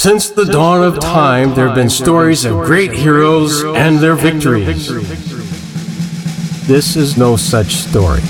Since the dawn of time, there have been stories of great heroes and their victories. This is no such story.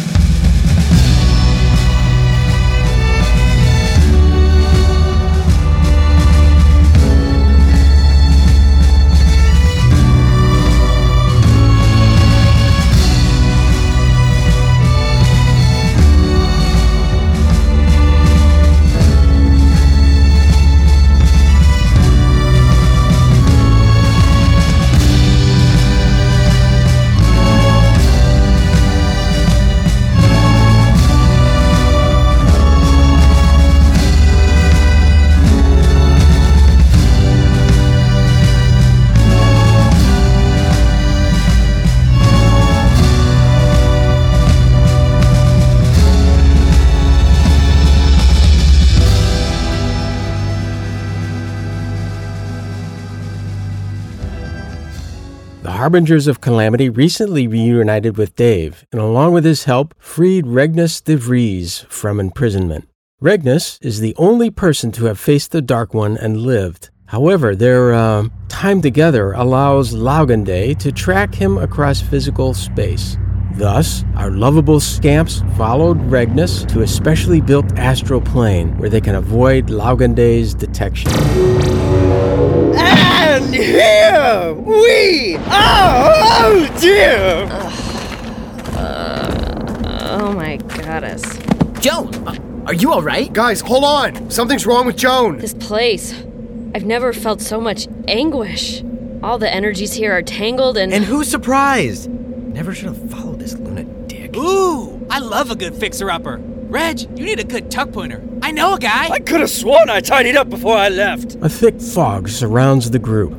Harbingers of Calamity recently reunited with Dave, and along with his help, freed Regnus de Vries from imprisonment. Regnus is the only person to have faced the Dark One and lived. However, their uh, time together allows Laugande to track him across physical space. Thus, our lovable scamps followed Regnus to a specially built astral plane where they can avoid Laugande's detection. And here we are! Oh dear! Oh my goddess. Joan, uh, are you alright? Guys, hold on! Something's wrong with Joan! This place. I've never felt so much anguish. All the energies here are tangled and. And who's surprised? Never should have followed this lunatic. Ooh, I love a good fixer-upper. Reg, you need a good tuck pointer. I know a guy. I could have sworn I tidied up before I left. A thick fog surrounds the group.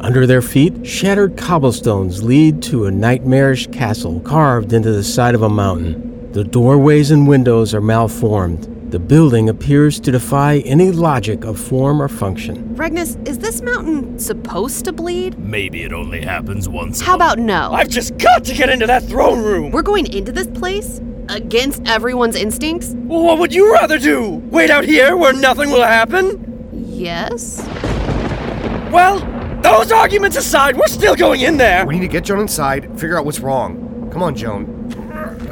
Under their feet, shattered cobblestones lead to a nightmarish castle carved into the side of a mountain. The doorways and windows are malformed. The building appears to defy any logic of form or function. Regnus, is this mountain supposed to bleed? Maybe it only happens once. How about no? I've just got to get into that throne room. We're going into this place? Against everyone's instincts? What would you rather do? Wait out here where nothing will happen? Yes. Well, those arguments aside, we're still going in there. We need to get Joan inside, figure out what's wrong. Come on, Joan.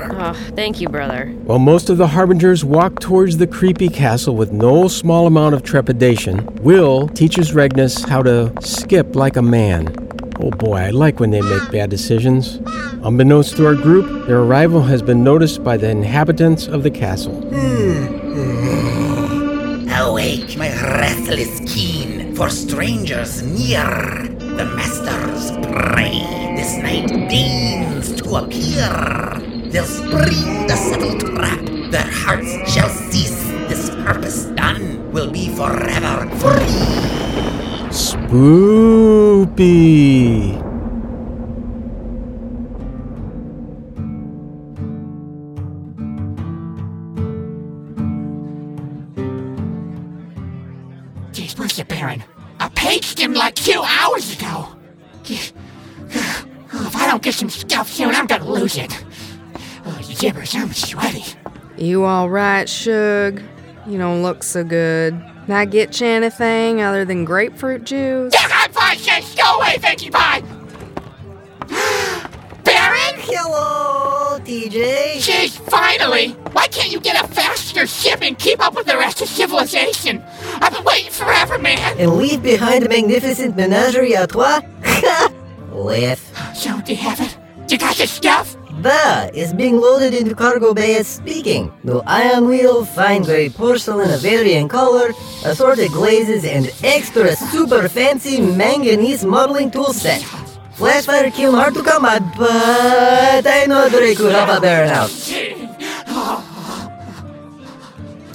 Oh, thank you, brother. While most of the Harbingers walk towards the creepy castle with no small amount of trepidation, Will teaches Regnus how to skip like a man. Oh boy, I like when they make bad decisions. Unbeknownst to our group, their arrival has been noticed by the inhabitants of the castle. Awake, my restless keen, for strangers near. The master's prey this night deigns to appear. They'll spring the subtle trap, their hearts shall cease. This purpose done will be forever free. Spoopy! Jeez, where's the Baron? I paged him like two hours ago. If I don't get some stuff soon, I'm gonna lose it. Oh, gibbers, I'm sweaty. You alright, Shug? You don't look so good. Can I get you anything other than grapefruit juice? Yeah, I'm fine, Shay. Go away, Vicky Pie. Baron? Hello, TJ. Jeez, finally! Why can't you get a faster ship and keep up with the rest of civilization? I've been waiting forever, man. And leave behind a magnificent menagerie à trois? With. So, do you have it? You got the stuff? That is being loaded into cargo bay as speaking. The iron wheel, fine gray porcelain of varying color, assorted glazes, and extra super fancy manganese modeling tool set. Flashfire kiln hard to come by, but I know Drake could help a Baron out.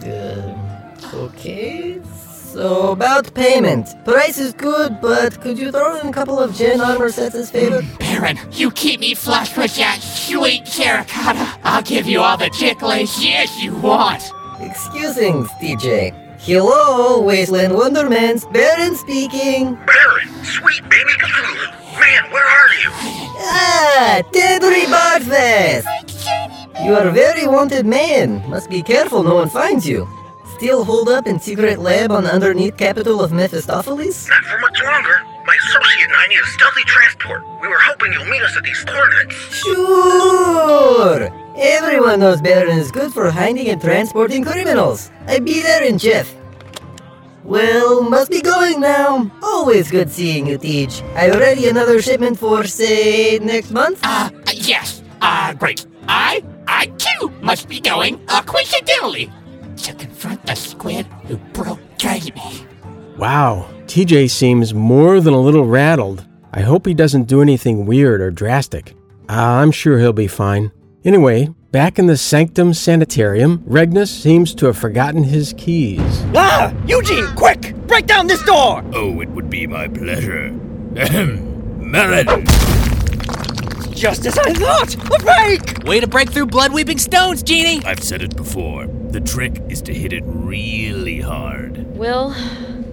Uh, okay. So about payment. Price is good, but could you throw in a couple of gin armor sets as favor? Baron, you keep me flush with that sweet terracotta. I'll give you all the ticklish years you want. Excusing, TJ. Hello, Wasteland Wondermans. Baron speaking. Baron, sweet baby Cthulhu. Man, where are you? Ah, Tedry Barfest. You are a very wanted man. Must be careful no one finds you. Still holed up in secret lab on the underneath capital of Mephistopheles? Not for much longer. My associate and I need a stealthy transport. We were hoping you'll meet us at these coordinates. Sure! Everyone knows Baron is good for hiding and transporting criminals. I be there in Jeff. Well, must be going now. Always good seeing you, Teach. Are you ready another shipment for, say, next month? Uh, yes. Uh, great. I, I too, must be going, uh, coincidentally, to confront the squid who broke Jamie. Wow, TJ seems more than a little rattled. I hope he doesn't do anything weird or drastic. Uh, I'm sure he'll be fine. Anyway, back in the Sanctum Sanitarium, Regnus seems to have forgotten his keys. Ah! Eugene, quick! Break down this door! Oh, it would be my pleasure. Ahem. Melon! Just as I thought! A break! Way to break through blood weeping stones, Genie! I've said it before. The trick is to hit it really hard. Will,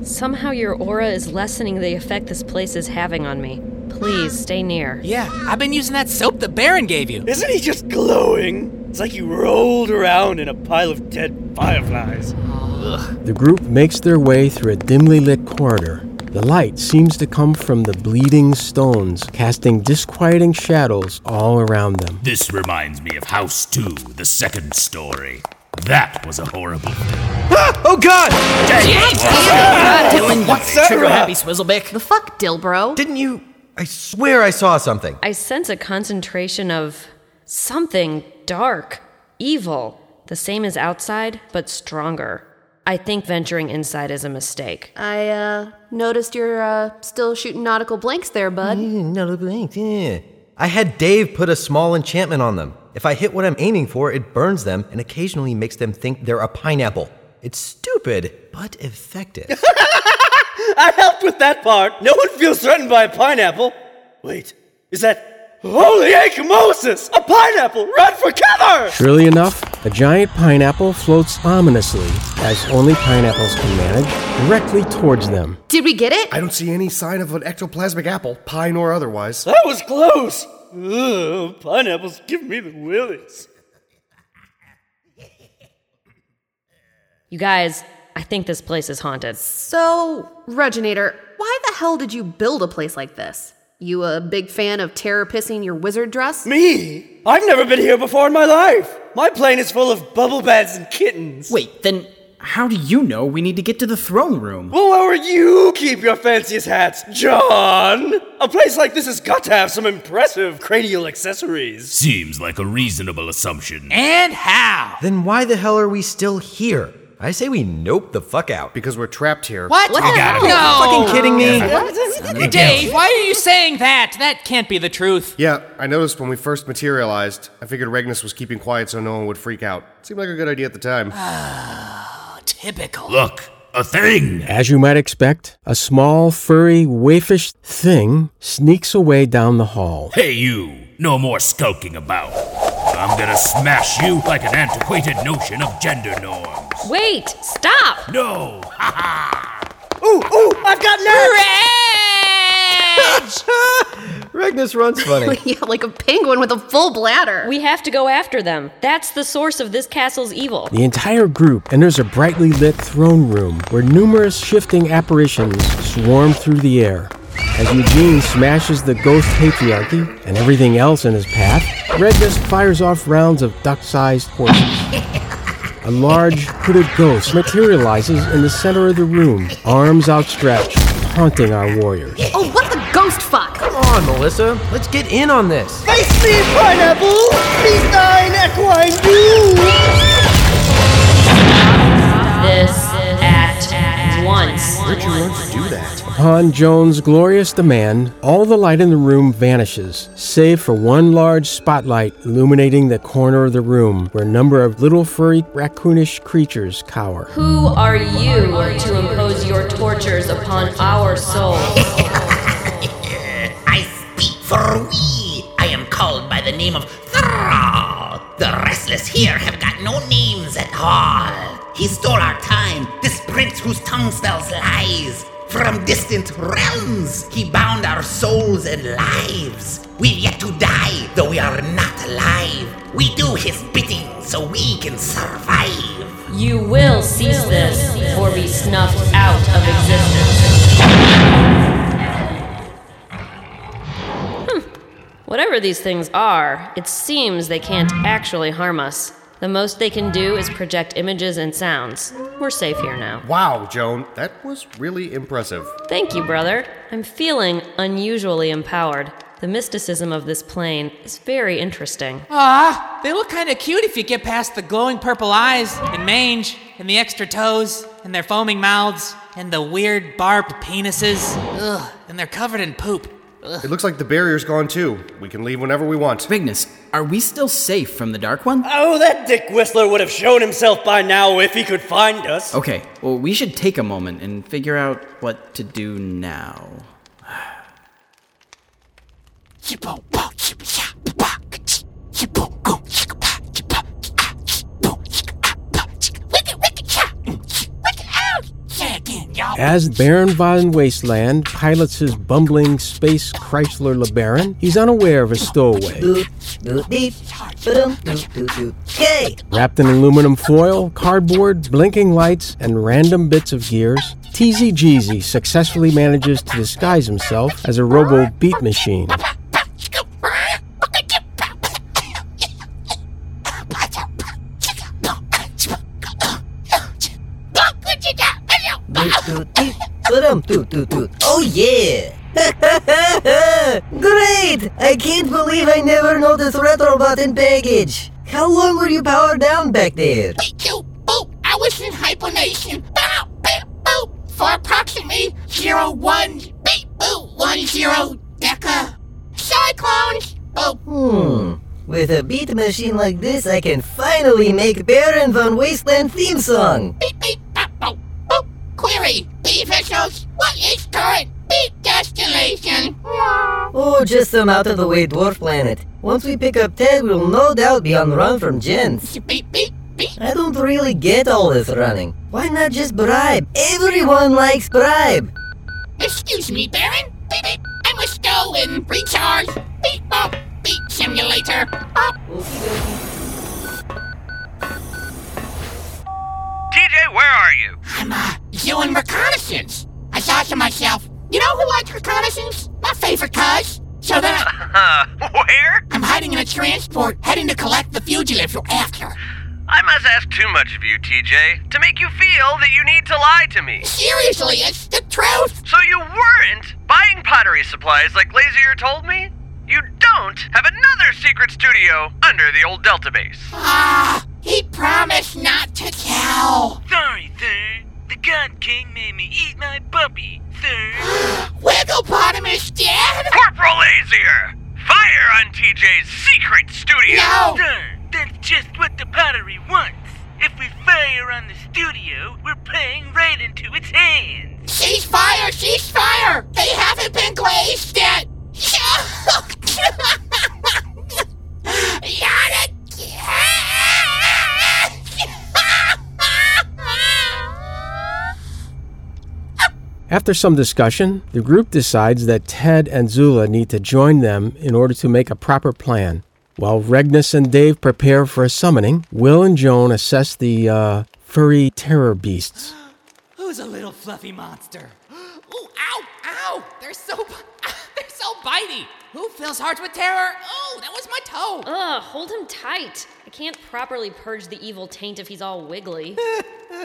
somehow your aura is lessening the effect this place is having on me. Please stay near. Yeah, I've been using that soap that Baron gave you. Isn't he just glowing? It's like you rolled around in a pile of dead fireflies. The group makes their way through a dimly lit corridor. The light seems to come from the bleeding stones, casting disquieting shadows all around them. This reminds me of House 2, the second story. That was a horrible. Ah! Oh god! Dylan, What's that? trigger happy Swizzlebick. The fuck, Dilbro? Didn't you? I swear I saw something. I sense a concentration of something dark, evil, the same as outside, but stronger. I think venturing inside is a mistake. I, uh, noticed you're, uh, still shooting nautical blanks there, bud. Mm, no, blank, yeah. I had Dave put a small enchantment on them. If I hit what I'm aiming for, it burns them and occasionally makes them think they're a pineapple. It's stupid, but effective. I helped with that part. No one feels threatened by a pineapple. Wait, is that. Holy Moses! A pineapple! Run for cover! Surely enough, a giant pineapple floats ominously, as only pineapples can manage, directly towards them. Did we get it? I don't see any sign of an ectoplasmic apple, pine or otherwise. That was close! Ugh, pineapples give me the willies. You guys, I think this place is haunted. So, Reginator, why the hell did you build a place like this? You a big fan of terror pissing your wizard dress? Me? I've never been here before in my life. My plane is full of bubble baths and kittens. Wait, then how do you know we need to get to the throne room? Well, where would you keep your fanciest hats, John? A place like this has got to have some impressive cranial accessories. Seems like a reasonable assumption. And how? then why the hell are we still here? I say we nope the fuck out. Because we're trapped here. What? What the hell? No! Fucking kidding me? Dave, why are you saying that? That can't be the truth. Yeah, I noticed when we first materialized. I figured Regnus was keeping quiet so no one would freak out. Seemed like a good idea at the time. Ah, typical. Look, a thing! As you might expect, a small, furry, waifish thing sneaks away down the hall. Hey, you! No more skulking about. I'm gonna smash you like an antiquated notion of gender norms. Wait! Stop! No! Ha ha! Ooh, ooh, I've got nerve! Regnus runs funny. yeah, like a penguin with a full bladder. We have to go after them. That's the source of this castle's evil. The entire group enters a brightly lit throne room where numerous shifting apparitions swarm through the air. As Eugene smashes the ghost patriarchy and everything else in his path, Regnus fires off rounds of duck sized horses. A large, hooded ghost materializes in the center of the room, arms outstretched, taunting our warriors. Oh, what the ghost fuck? Come on, Melissa. Let's get in on this. Face me, pineapple! Be thine equine due! This at once. Where'd you learn to do that? Upon Joan's glorious demand, all the light in the room vanishes, save for one large spotlight illuminating the corner of the room where a number of little furry raccoonish creatures cower. Who are you to impose your tortures upon our souls? I speak for we. I am called by the name of Thrall. The restless here have got no names at all. He stole our time, this prince whose tongue spells lies. From distant realms, he bound our souls and lives. We've yet to die, though we are not alive. We do his bidding so we can survive. You will cease this or be snuffed out of existence. Hmm. Whatever these things are, it seems they can't actually harm us. The most they can do is project images and sounds. We're safe here now. Wow, Joan, that was really impressive. Thank you, brother. I'm feeling unusually empowered. The mysticism of this plane is very interesting. Ah, they look kind of cute if you get past the glowing purple eyes and mange and the extra toes and their foaming mouths and the weird barbed penises. Ugh, and they're covered in poop. It looks like the barrier's gone too. We can leave whenever we want. Bigness, are we still safe from the Dark One? Oh, that Dick Whistler would have shown himself by now if he could find us. Okay, well, we should take a moment and figure out what to do now. As Baron von Wasteland pilots his bumbling space Chrysler LeBaron, he's unaware of a stowaway. Wrapped in aluminum foil, cardboard, blinking lights, and random bits of gears, TJ Jeezy successfully manages to disguise himself as a robo beat machine. Oh yeah! Great! I can't believe I never noticed Retrobot in baggage. How long were you powered down back there? Boop, boop. I was in hibernation. Bow, beep, boop. For approximately zero one beep boop one zero deca. Cyclones. Boop. Hmm. With a beat machine like this, I can finally make Baron von Wasteland theme song. Beep Query. Officials. What is current beep destination? Oh, just some out of the way dwarf planet. Once we pick up Ted, we'll no doubt be on the run from gents. Beep beep beep. I don't really get all this running. Why not just bribe? Everyone likes bribe. Excuse me, Baron. Beep beep. I must go and recharge. Beep bop. Beep simulator. Bop. TJ, where are you? I'm uh doing reconnaissance. I thought to myself, you know who likes reconnaissance? My favorite cuz. So then I, where? I'm hiding in a transport, heading to collect the fugitives you're after. I must ask too much of you, TJ, to make you feel that you need to lie to me. Seriously, it's the truth. So you weren't buying pottery supplies like Lazier told me? You don't have another secret studio under the old Delta base. Ah, he promised not to tell. Sorry, sir. The God King made me eat my puppy, sir. Wigglepotamus dead? Corporal Lazier! Fire on TJ's secret studio! No! Sir, that's just what the pottery wants. If we fire on the studio, we're playing right into its hands. Cease fire! Cease fire! They haven't been glazed yet! Yada After some discussion, the group decides that Ted and Zula need to join them in order to make a proper plan. While Regnus and Dave prepare for a summoning, Will and Joan assess the uh, furry terror beasts. Who's a little fluffy monster? Ooh, ow, ow! They're so, they're so bitey. Who fills hearts with terror? Oh, that was my toe. Ugh, hold him tight. I can't properly purge the evil taint if he's all wiggly.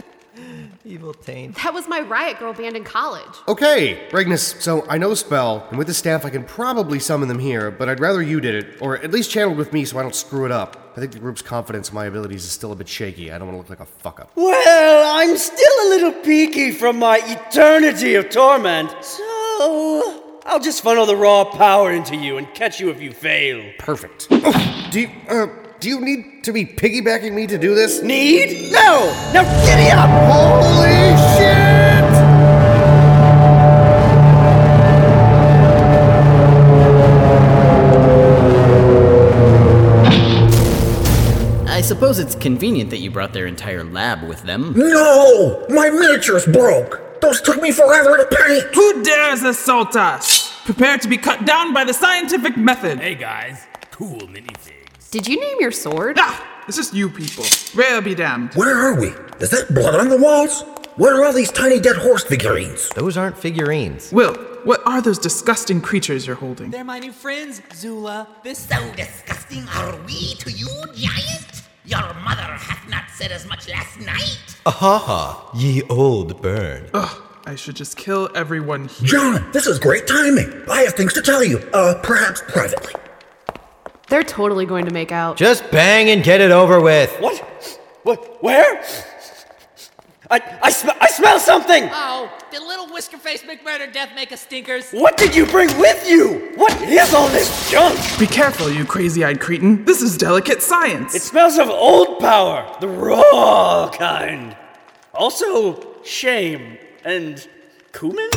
Evil taint. That was my Riot Girl band in college. Okay, Regnus, so I know the spell, and with the staff I can probably summon them here, but I'd rather you did it, or at least channeled with me so I don't screw it up. I think the group's confidence in my abilities is still a bit shaky. I don't want to look like a fuck up. Well, I'm still a little peaky from my eternity of torment, so I'll just funnel the raw power into you and catch you if you fail. Perfect. Oh, do you, uh, do you need to be piggybacking me to do this? Need? No! Now giddy up! Holy shit! I suppose it's convenient that you brought their entire lab with them. No! My miniatures broke! Those took me forever to paint! Who dares assault us? Prepare to be cut down by the scientific method. Hey guys, cool minifigs. Did you name your sword? Ah, It's just you people. Rare be damned. Where are we? Is that blood on the walls? What are all these tiny dead horse figurines? Those aren't figurines. Will, what are those disgusting creatures you're holding? They're my new friends, Zula. This So disgusting are we to you, giant? Your mother hath not said as much last night. Ahaha, ye old burn. Ugh, I should just kill everyone here. John, this is great timing. I have things to tell you, uh, perhaps privately. They're totally going to make out. Just bang and get it over with. What? What? Where? I I, sm- I smell something. Oh, did little Whisker Face McMurder Death make us stinkers? What did you bring with you? What is all this junk? Be careful, you crazy eyed cretin. This is delicate science. It smells of old power, the raw kind. Also, shame and cumin.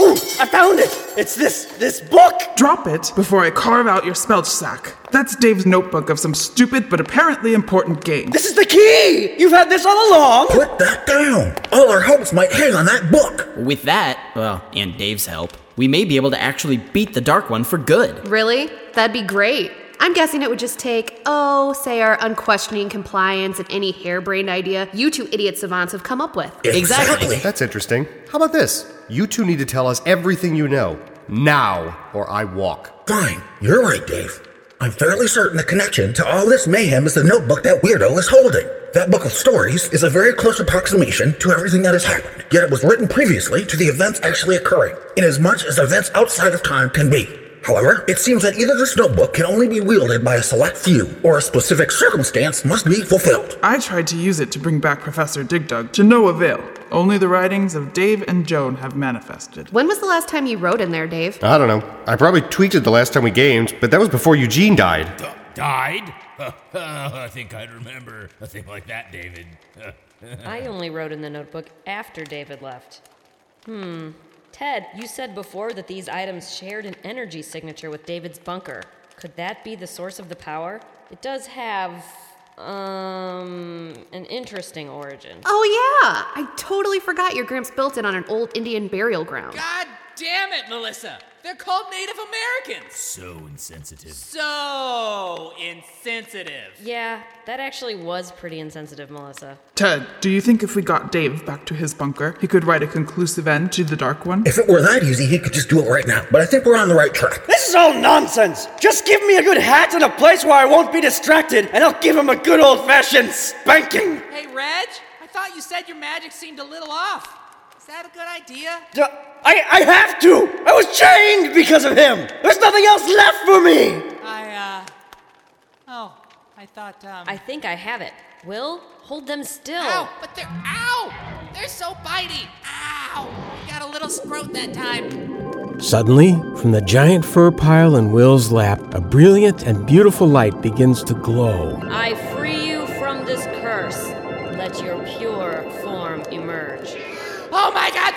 Ooh, I found it! It's this this book. Drop it before I carve out your spelch sack. That's Dave's notebook of some stupid but apparently important game. This is the key. You've had this all along. Put that down. All our hopes might hang on that book. With that, well, and Dave's help, we may be able to actually beat the Dark One for good. Really? That'd be great. I'm guessing it would just take, oh, say our unquestioning compliance and any harebrained idea you two idiot savants have come up with. Exactly. That's interesting. How about this? You two need to tell us everything you know. Now, or I walk. Fine, you're right, Dave. I'm fairly certain the connection to all this mayhem is the notebook that weirdo is holding. That book of stories is a very close approximation to everything that has happened, yet it was written previously to the events actually occurring, inasmuch as events outside of time can be. However, it seems that either this notebook can only be wielded by a select few, or a specific circumstance must be fulfilled. I tried to use it to bring back Professor Digdug to no avail. Only the writings of Dave and Joan have manifested. When was the last time you wrote in there, Dave? I don't know. I probably tweaked it the last time we gamed, but that was before Eugene died. Died? I think I'd remember a thing like that, David. I only wrote in the notebook after David left. Hmm. Ted, you said before that these items shared an energy signature with David's bunker. Could that be the source of the power? It does have, um, an interesting origin. Oh, yeah! I totally forgot your Gramps built it on an old Indian burial ground. God damn it, Melissa! They're called Native Americans! So insensitive. So insensitive. Yeah, that actually was pretty insensitive, Melissa. Ted, do you think if we got Dave back to his bunker, he could write a conclusive end to the Dark One? If it were that easy, he could just do it right now, but I think we're on the right track. This is all nonsense. Just give me a good hat and a place where I won't be distracted, and I'll give him a good old fashioned spanking. Hey, Reg, I thought you said your magic seemed a little off. Is that a good idea? D- I, I have to! I was chained because of him! There's nothing else left for me! I, uh. Oh, I thought, um. I think I have it. Will, hold them still. Ow! But they're. Ow! They're so bitey! Ow! You got a little scrote that time. Suddenly, from the giant fur pile in Will's lap, a brilliant and beautiful light begins to glow. I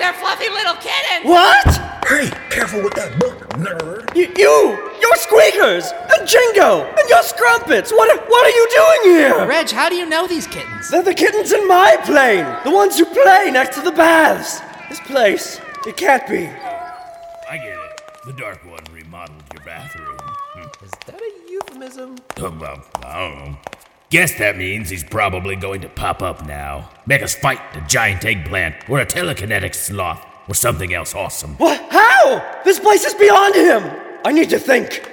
they're fluffy little kittens! What? Hey, careful with that book, nerd. You, you, your squeakers, and Jingo, and your scrumpets. What, are- what are you doing here? Reg, how do you know these kittens? They're the kittens in my plane, the ones who play next to the baths. This place, it can't be. I get it. The Dark One remodeled your bathroom. Is that a euphemism? Well, I don't know. Guess that means he's probably going to pop up now. Make us fight a giant eggplant, or a telekinetic sloth, or something else awesome. What? How? This place is beyond him. I need to think.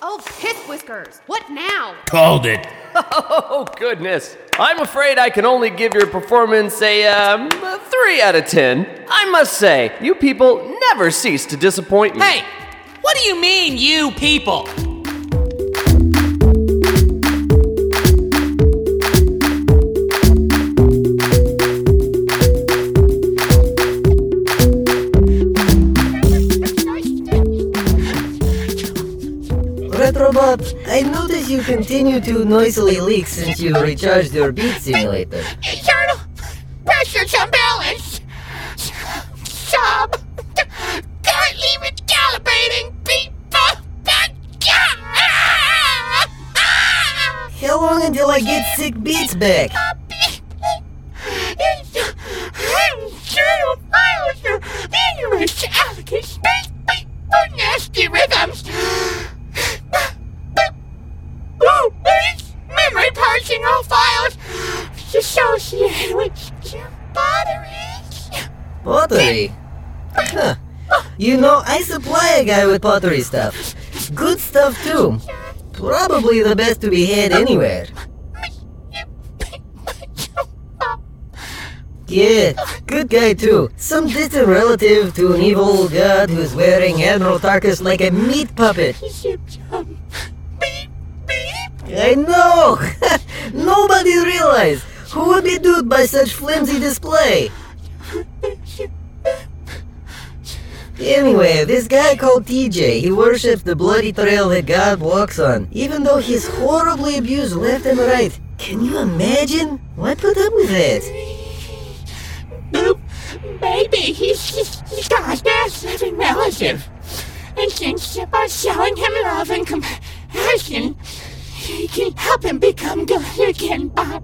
Oh, piss whiskers! What now? Called it. Oh, goodness. I'm afraid I can only give your performance a, um, a 3 out of 10. I must say, you people never cease to disappoint me. Hey! What do you mean, you people? I notice you continue to noisily leak since you recharged your beat simulator. Internal pressures unbalanced. Sub. Currently recalibrating. Beep. back. How long until I get sick beats back? Pottery. Huh. You know, I supply a guy with pottery stuff. Good stuff, too. Probably the best to be had anywhere. Yeah, good guy too. Some distant relative to an evil god who's wearing Admiral Tarkus like a meat puppet. I know! Nobody realized! Who would be duped by such flimsy display? Anyway, this guy called TJ, he worships the bloody trail that God walks on, even though he's horribly abused left and right. Can you imagine? Why put up with that? Maybe he's just God's best living relative. And that by showing him love and compassion, he can help him become good again, Bob.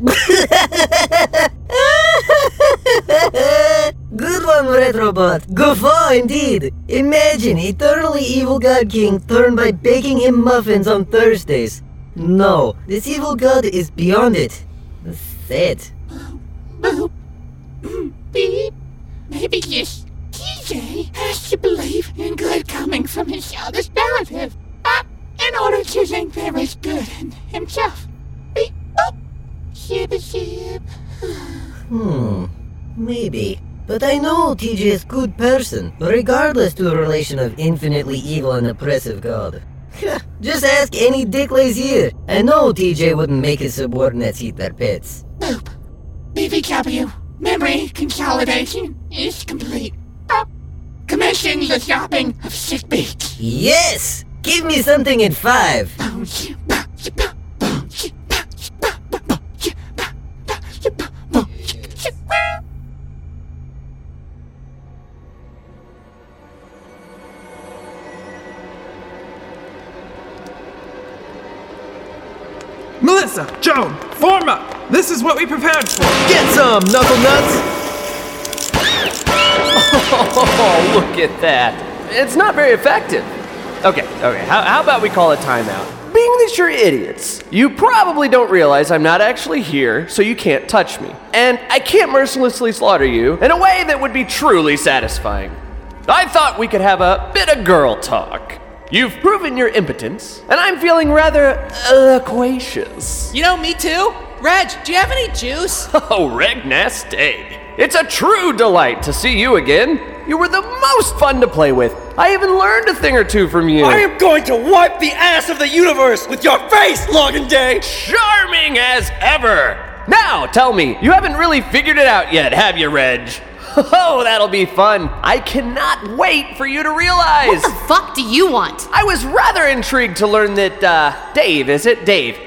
Good one, Retrobot. Guffaw indeed. Imagine eternally evil God King turned by baking him muffins on Thursdays. No, this evil god is beyond it. Sad. Beep. Maybe this TJ has to believe in good coming from his eldest relative, uh, in order to think there is good in himself. Beep. Boop. Shib. Hmm, maybe. But I know TJ is a good person, regardless to the relation of infinitely evil and oppressive god. Just ask any Dick here. I know TJ wouldn't make his subordinates eat their pets. BVW. Memory consolidation is complete. Uh, commission the shopping of sick beats. Yes! Give me something in five. Melissa, Joan, form up. This is what we prepared for. Get some, knuckle nuts. Oh, look at that. It's not very effective. Okay, okay, how, how about we call a timeout? Being that you're idiots, you probably don't realize I'm not actually here, so you can't touch me. And I can't mercilessly slaughter you in a way that would be truly satisfying. I thought we could have a bit of girl talk. You've proven your impotence, and I'm feeling rather uh, loquacious. You know, me too. Reg, do you have any juice? Oh, Reg Nastade. It's a true delight to see you again. You were the most fun to play with. I even learned a thing or two from you. I am going to wipe the ass of the universe with your face, Logan Day! Charming as ever! Now, tell me, you haven't really figured it out yet, have you, Reg? Oh, that'll be fun. I cannot wait for you to realize. What the fuck do you want? I was rather intrigued to learn that, uh, Dave, is it? Dave.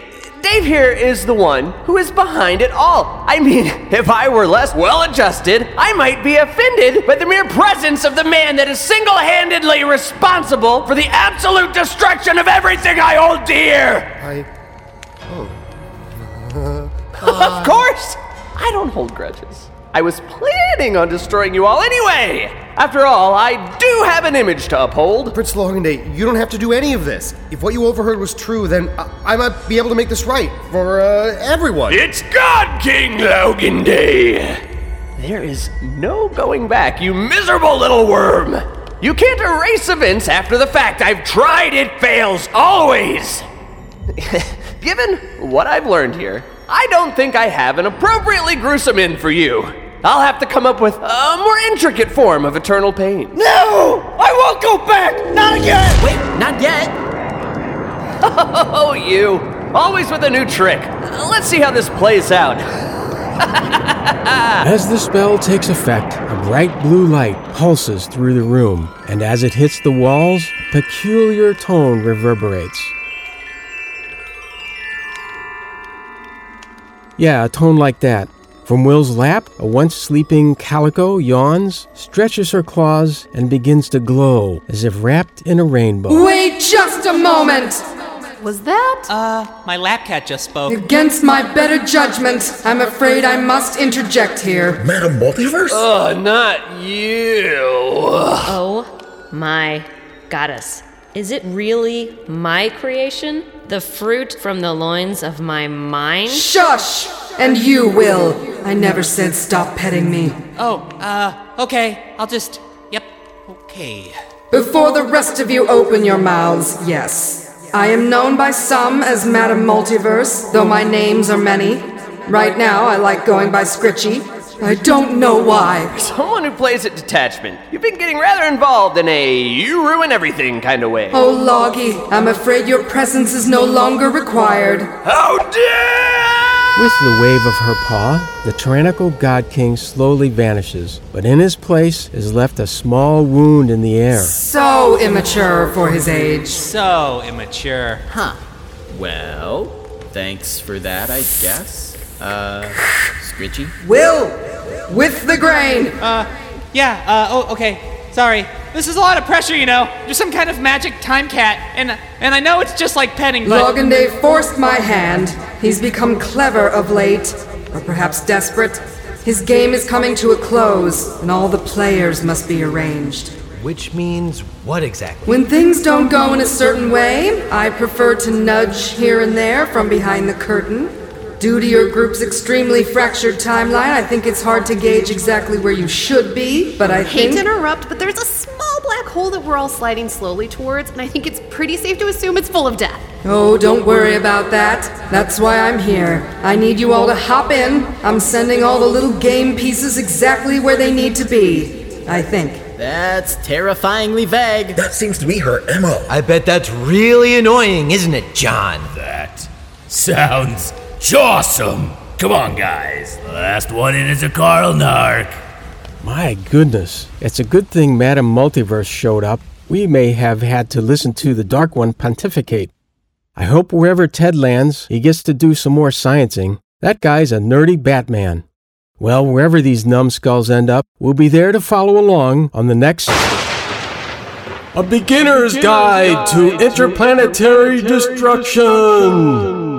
Dave here is the one who is behind it all. I mean, if I were less well adjusted, I might be offended by the mere presence of the man that is single handedly responsible for the absolute destruction of everything I hold dear. I. Oh. of course! I don't hold grudges. I was planning on destroying you all anyway! After all, I do have an image to uphold. Prince Loganday, you don't have to do any of this. If what you overheard was true, then I, I might be able to make this right for uh, everyone. It's God King Loganday! There is no going back, you miserable little worm! You can't erase events after the fact. I've tried, it fails, always! Given what I've learned here, I don't think I have an appropriately gruesome end for you. I'll have to come up with a more intricate form of eternal pain. No! I won't go back! Not again! Wait, not yet! Oh, you. Always with a new trick. Let's see how this plays out. As the spell takes effect, a bright blue light pulses through the room, and as it hits the walls, a peculiar tone reverberates. Yeah, a tone like that. From Will's lap, a once sleeping calico yawns, stretches her claws, and begins to glow as if wrapped in a rainbow. Wait just a moment! Was that? Uh, my lap cat just spoke. Against my better judgment, I'm afraid I must interject here. Madam Multiverse? Oh, not you. Oh my goddess. Is it really my creation? The fruit from the loins of my mind? Shush! And you, Will. I never said stop petting me. Oh, uh, okay. I'll just. Yep. Okay. Before the rest of you open your mouths, yes. I am known by some as Madam Multiverse, though my names are many. Right now, I like going by Scritchy. I don't know why. Someone who plays at detachment. You've been getting rather involved in a you ruin everything kind of way. Oh, Loggy, I'm afraid your presence is no longer required. How dare! With the wave of her paw, the tyrannical God King slowly vanishes, but in his place is left a small wound in the air. So immature for his age. So immature. Huh. Well, thanks for that, I guess. Uh, Scritchy? Will! With the grain! Uh, yeah, uh, oh, okay. Sorry. This is a lot of pressure, you know. You're some kind of magic time cat, and and I know it's just like petting, but. Logande forced my hand. He's become clever of late, or perhaps desperate. His game is coming to a close, and all the players must be arranged. Which means what exactly? When things don't go in a certain way, I prefer to nudge here and there from behind the curtain. Due to your group's extremely fractured timeline, I think it's hard to gauge exactly where you should be, but I hate think. to interrupt, but there's a small black hole that we're all sliding slowly towards, and I think it's pretty safe to assume it's full of death. Oh, don't worry about that. That's why I'm here. I need you all to hop in. I'm sending all the little game pieces exactly where they need to be. I think. That's terrifyingly vague. That seems to be her MO. I bet that's really annoying, isn't it, John? That sounds awesome. Come on, guys. The last one in is a Carl Nark. My goodness, it's a good thing Madam Multiverse showed up. We may have had to listen to the Dark One pontificate. I hope wherever Ted lands, he gets to do some more sciencing. That guy's a nerdy Batman. Well, wherever these numbskulls end up, we'll be there to follow along on the next. A beginner's guide to interplanetary destruction.